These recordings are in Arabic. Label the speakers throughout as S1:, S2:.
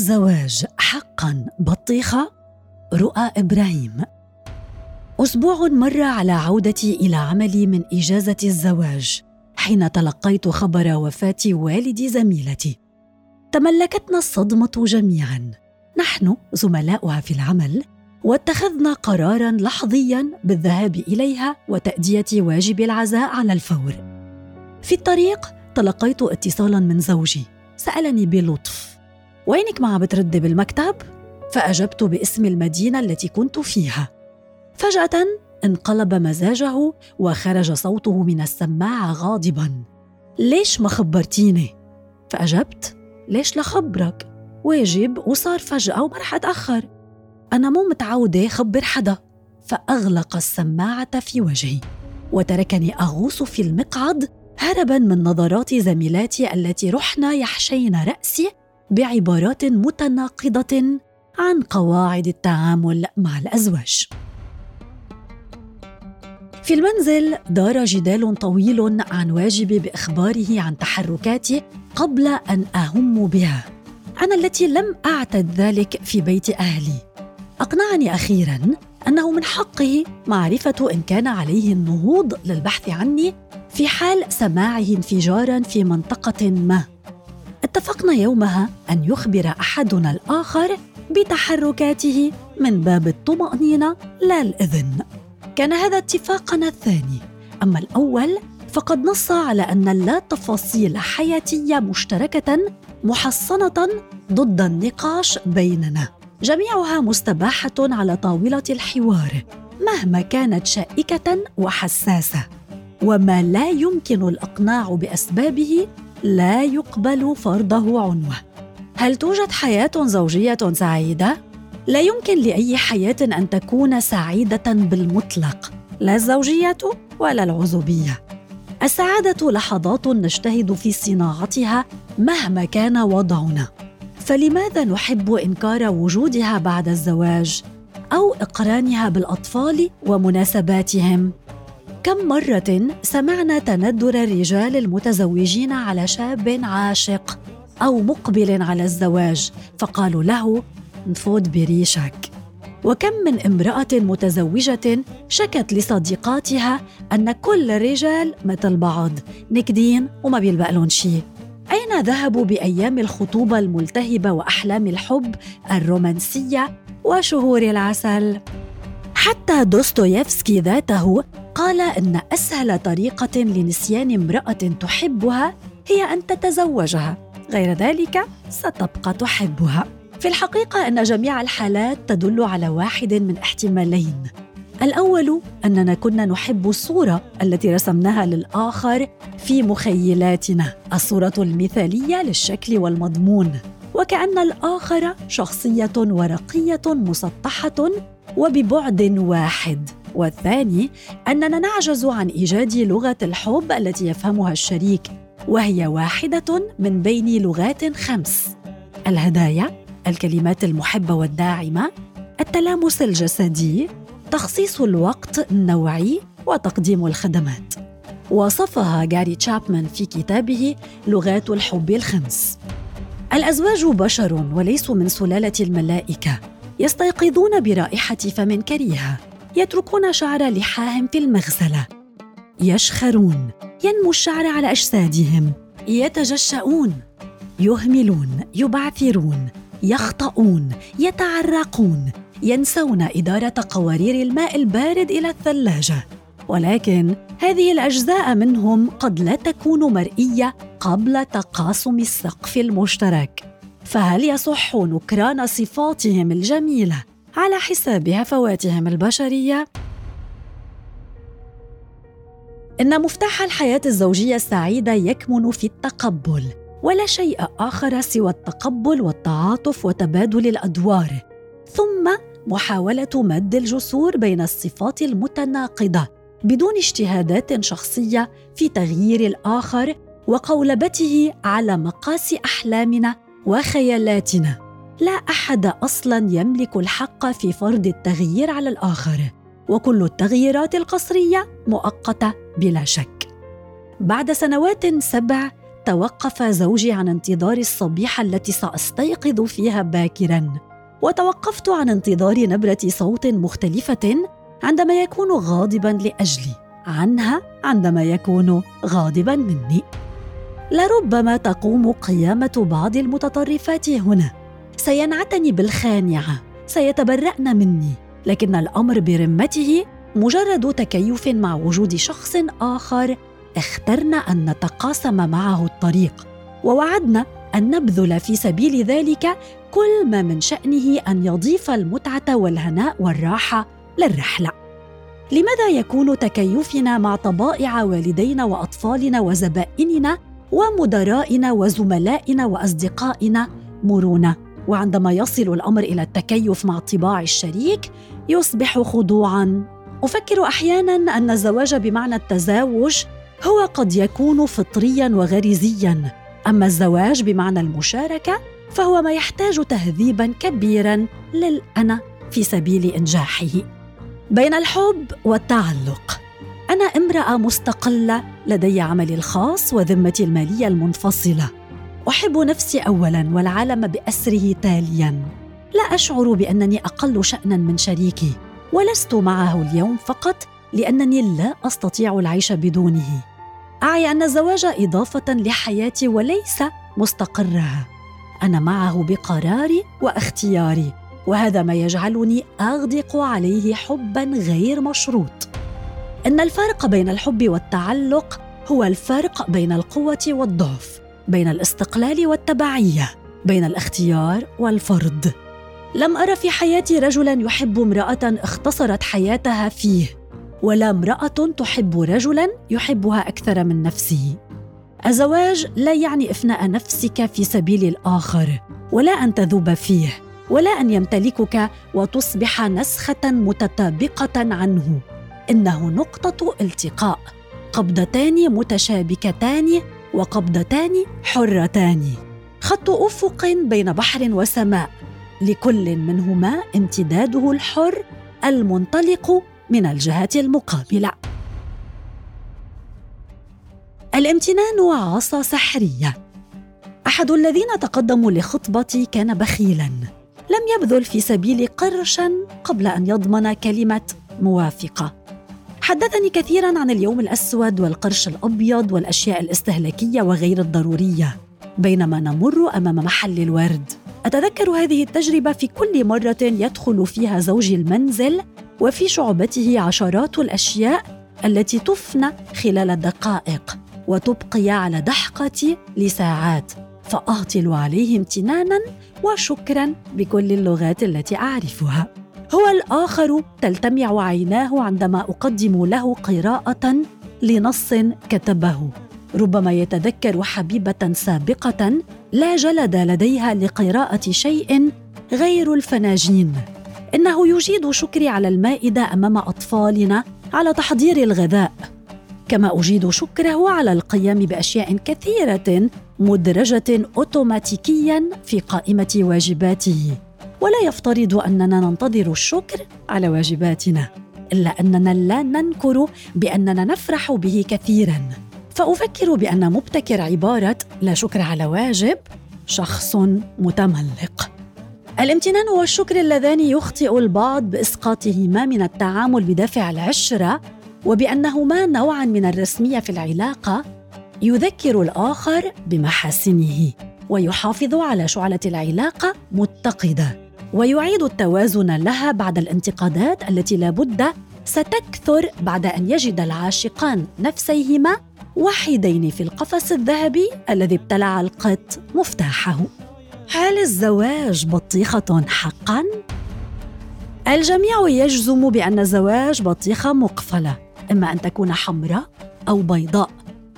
S1: الزواج حقا بطيخة؟ رؤى إبراهيم. أسبوع مر على عودتي إلى عملي من إجازة الزواج حين تلقيت خبر وفاة والد زميلتي. تملكتنا الصدمة جميعا. نحن زملاؤها في العمل واتخذنا قرارا لحظيا بالذهاب إليها وتأدية واجب العزاء على الفور. في الطريق تلقيت اتصالا من زوجي سألني بلطف. وينك مع بتردي بالمكتب؟ فأجبت باسم المدينة التي كنت فيها. فجأة انقلب مزاجه وخرج صوته من السماعة غاضبا. ليش ما خبرتيني؟ فأجبت. ليش لخبرك واجب وصار فجأة وما رح اتاخر أنا مو متعودة خبر حدا. فأغلق السماعة في وجهي. وتركني أغوص في المقعد هربا من نظرات زميلاتي التي رحن يحشين رأسي بعبارات متناقضة عن قواعد التعامل مع الأزواج. في المنزل دار جدال طويل عن واجبي بإخباره عن تحركاتي قبل أن أهم بها. أنا التي لم أعتد ذلك في بيت أهلي. أقنعني أخيرا أنه من حقه معرفة إن كان عليه النهوض للبحث عني في حال سماعه انفجارا في منطقة ما. اتفقنا يومها أن يخبر أحدنا الآخر بتحركاته من باب الطمأنينة لا الإذن. كان هذا اتفاقنا الثاني. أما الأول فقد نص على أن لا تفاصيل حياتية مشتركة محصنة ضد النقاش بيننا. جميعها مستباحة على طاولة الحوار مهما كانت شائكة وحساسة. وما لا يمكن الإقناع بأسبابه لا يقبل فرضه عنوة. هل توجد حياة زوجية سعيدة؟ لا يمكن لأي حياة أن تكون سعيدة بالمطلق لا الزوجية ولا العزوبية. السعادة لحظات نجتهد في صناعتها مهما كان وضعنا. فلماذا نحب إنكار وجودها بعد الزواج أو إقرانها بالأطفال ومناسباتهم؟ كم مرة سمعنا تندر الرجال المتزوجين على شاب عاشق أو مقبل على الزواج فقالوا له نفوت بريشك. وكم من امرأة متزوجة شكت لصديقاتها أن كل الرجال مثل بعض نكدين وما بيلبق لهم شيء أين ذهبوا بأيام الخطوبة الملتهبة وأحلام الحب الرومانسية وشهور العسل؟ حتى دوستويفسكي ذاته قال إن أسهل طريقة لنسيان امرأة تحبها هي أن تتزوجها. غير ذلك ستبقى تحبها. في الحقيقة أن جميع الحالات تدل على واحد من احتمالين. الأول أننا كنا نحب الصورة التي رسمناها للآخر في مخيلاتنا الصورة المثالية للشكل والمضمون. وكأن الآخر شخصية ورقية مسطحة وببعد واحد. والثاني أننا نعجز عن إيجاد لغة الحب التي يفهمها الشريك وهي واحدة من بين لغات خمس. الهدايا الكلمات المحبة والداعمة التلامس الجسدي تخصيص الوقت النوعي وتقديم الخدمات. وصفها جاري تشابمان في كتابه لغات الحب الخمس. الأزواج بشر وليسوا من سلالة الملائكة يستيقظون برائحة فم كريهة. يتركون شعر لحاهم في المغسله يشخرون ينمو الشعر على أجسادهم. يتجشؤون يهملون يبعثرون. يخطئون يتعرقون. ينسون إدارة قوارير الماء البارد إلى الثلاجة. ولكن هذه الأجزاء منهم قد لا تكون مرئية قبل تقاسم السقف المشترك. فهل يصح نكران صفاتهم الجميلة؟ على حساب هفواتهم البشرية. إن مفتاح الحياة الزوجية السعيده يكمن في التقبل ولا شيء آخر سوى التقبل والتعاطف وتبادل الأدوار. ثم محاولة مد الجسور بين الصفات المتناقضة بدون اجتهادات شخصية في تغيير الآخر وقولبته على مقاس أحلامنا وخيالاتنا. لا أحد أصلا يملك الحق في فرض التغيير على الآخر وكل التغييرات القصرية مؤقتة بلا شك. بعد سنوات سبع توقف زوجي عن انتظار الصبيحة التي سأستيقظ فيها باكرا وتوقفت عن انتظار نبرة صوت مختلفة عندما يكون غاضبا لأجلي عنها عندما يكون غاضبا مني. لربما تقوم قيامة بعض المتطرفات هنا. سينعتني بالخانعة. سيتبرأن مني. لكن الأمر برمته مجرد تكيف مع وجود شخص آخر. اخترنا أن نتقاسم معه الطريق. ووعدنا أن نبذل في سبيل ذلك كل ما من شأنه أن يضيف المتعة والهناء والراحة للرحلة. لماذا يكون تكيفنا مع طبائع والدينا وأطفالنا وزبائننا ومدرائنا وزملائنا وأصدقائنا؟ مرونة. وعندما يصل الأمر إلى التكيف مع طباع الشريك يصبح خضوعا. أفكر أحيانا أن الزواج بمعنى التزاوج هو قد يكون فطريا وغريزيا. أما الزواج بمعنى المشاركة فهو ما يحتاج تهذيبا كبيرا للأنا في سبيل إنجاحه. بين الحب والتعلق أنا امرأة مستقلة لدي عملي الخاص وذمتي المالية المنفصلة. أحب نفسي اولا والعالم بأسره تاليا. لا أشعر بأنني أقل شانا من شريكي ولست معه اليوم فقط لأنني لا أستطيع العيش بدونه. أعي أن الزواج إضافة لحياتي وليس مستقرها أنا معه بقراري واختياري وهذا ما يجعلني أغدق عليه حبا غير مشروط. إن الفرق بين الحب والتعلق هو الفرق بين القوة والضعف. بين الاستقلال والتبعية بين الاختيار والفرض. لم ارى في حياتي رجلا يحب امرأة اختصرت حياتها فيه ولا امرأة تحب رجلا يحبها أكثر من نفسه. الزواج لا يعني إفناء نفسك في سبيل الآخر ولا أن تذوب فيه ولا أن يمتلكك وتصبح نسخة متطابقة عنه. إنه نقطة التقاء. قبضتان متشابكتان وقبضتان حرتان. خط أفق بين بحر وسماء. لكل منهما امتداده الحر المنطلق من الجهه المقابلة. الامتنان عصا سحرية. أحد الذين تقدموا لخطبتي كان بخيلا. لم يبذل في سبيل قرشا قبل أن يضمن كلمة موافقة. حدثني كثيرا عن اليوم الأسود والقرش الأبيض والأشياء الاستهلاكية وغير الضرورية بينما نمر أمام محل الورد. أتذكر هذه التجربة في كل مرة يدخل فيها زوجي المنزل وفي شعبته عشرات الأشياء التي تفنى خلال دقائق وتبقي على دحقتي لساعات. فاهطل عليه امتنانا وشكرا بكل اللغات التي أعرفها. هو الآخر تلتمع عيناه عندما أقدم له قراءة لنص كتبه. ربما يتذكر حبيبة سابقة لا جلد لديها لقراءة شيء غير الفناجين. إنه يجيد شكري على المائدة أمام أطفالنا على تحضير الغذاء. كما أجيد شكره على القيام بأشياء كثيرة مدرجة اوتوماتيكيا في قائمة واجباته. ولا يفترض أننا ننتظر الشكر على واجباتنا إلا أننا لا ننكر بأننا نفرح به كثيرا. فأفكر بأن مبتكر عبارة لا شكر على واجب شخص متملق. الامتنان والشكر اللذان يخطئ البعض بإسقاطهما من التعامل بدافع العشرة وبأنهما نوعا من الرسمية في العلاقة يذكر الآخر بمحاسنه ويحافظ على شعلة العلاقة متقدة. ويعيد التوازن لها بعد الانتقادات التي لابد ستكثر بعد أن يجد العاشقان نفسيهما وحيدين في القفص الذهبي الذي ابتلع القط مفتاحه. هل الزواج بطيخة حقا؟ الجميع يجزم بأن الزواج بطيخة مقفلة إما أن تكون حمراء أو بيضاء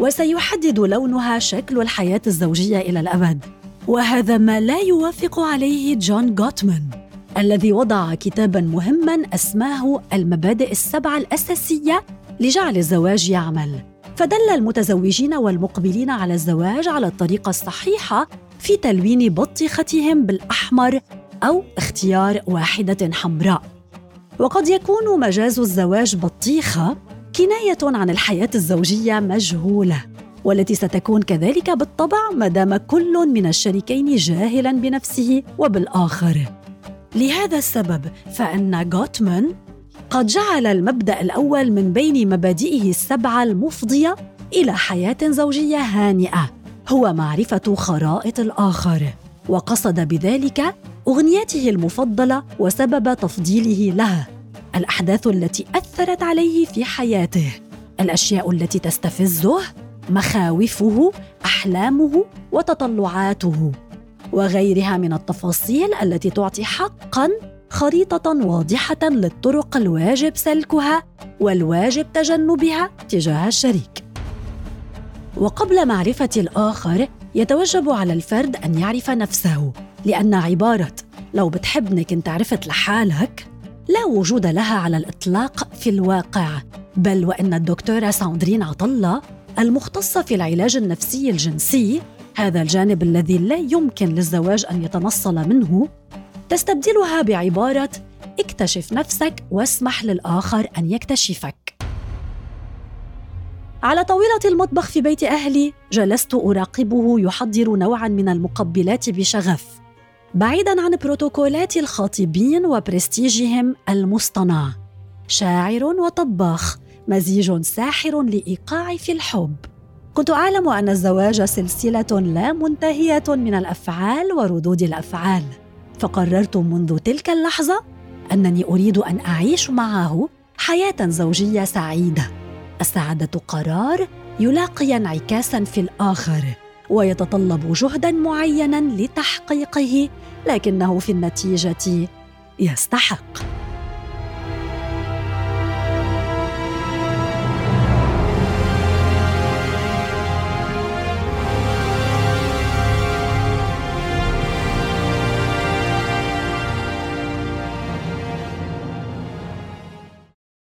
S1: وسيحدد لونها شكل الحياة الزوجية إلى الأبد. وهذا ما لا يوافق عليه جون غوتمان الذي وضع كتابا مهما أسماه المبادئ السبعه الأساسية لجعل الزواج يعمل. فدل المتزوجين والمقبلين على الزواج على الطريقة الصحيحة في تلوين بطيختهم بالأحمر أو اختيار واحدة حمراء. وقد يكون مجاز الزواج بطيخة كناية عن الحياة الزوجية مجهولة. والتي ستكون كذلك بالطبع ما دام كل من الشريكين جاهلا بنفسه وبالآخر. لهذا السبب فإن غوتمان قد جعل المبدأ الأول من بين مبادئه السبعة المفضية إلى حياة زوجية هانئة هو معرفة خرائط الآخر وقصد بذلك أغنيته المفضلة وسبب تفضيله لها الأحداث التي أثرت عليه في حياته الأشياء التي تستفزه مخاوفه أحلامه وتطلعاته وغيرها من التفاصيل التي تعطي حقا خريطة واضحة للطرق الواجب سلكها والواجب تجنبها تجاه الشريك. وقبل معرفة الآخر يتوجب على الفرد أن يعرف نفسه لأن عبارة لو بتحبني كنت عرفت لحالك لا وجود لها على الإطلاق في الواقع بل وإن الدكتورة ساندرين عطله المختصه في العلاج النفسي الجنسي. هذا الجانب الذي لا يمكن للزواج أن يتنصل منه. تستبدلها بعبارة اكتشف نفسك واسمح للآخر أن يكتشفك. على طاولة المطبخ في بيت أهلي جلست أراقبه يحضر نوعا من المقبلات بشغف. بعيدا عن بروتوكولات الخاطبين وبرستيجهم المصطنع. شاعر وطباخ. مزيج ساحر لإيقاع في الحب. كنت أعلم أن الزواج سلسلة لا منتهية من الأفعال وردود الأفعال. فقررت منذ تلك اللحظة أنني أريد أن أعيش معه حياة زوجية سعيدة. السعادة قرار يلاقي انعكاسا في الآخر ويتطلب جهدا معينا لتحقيقه لكنه في النتيجة يستحق.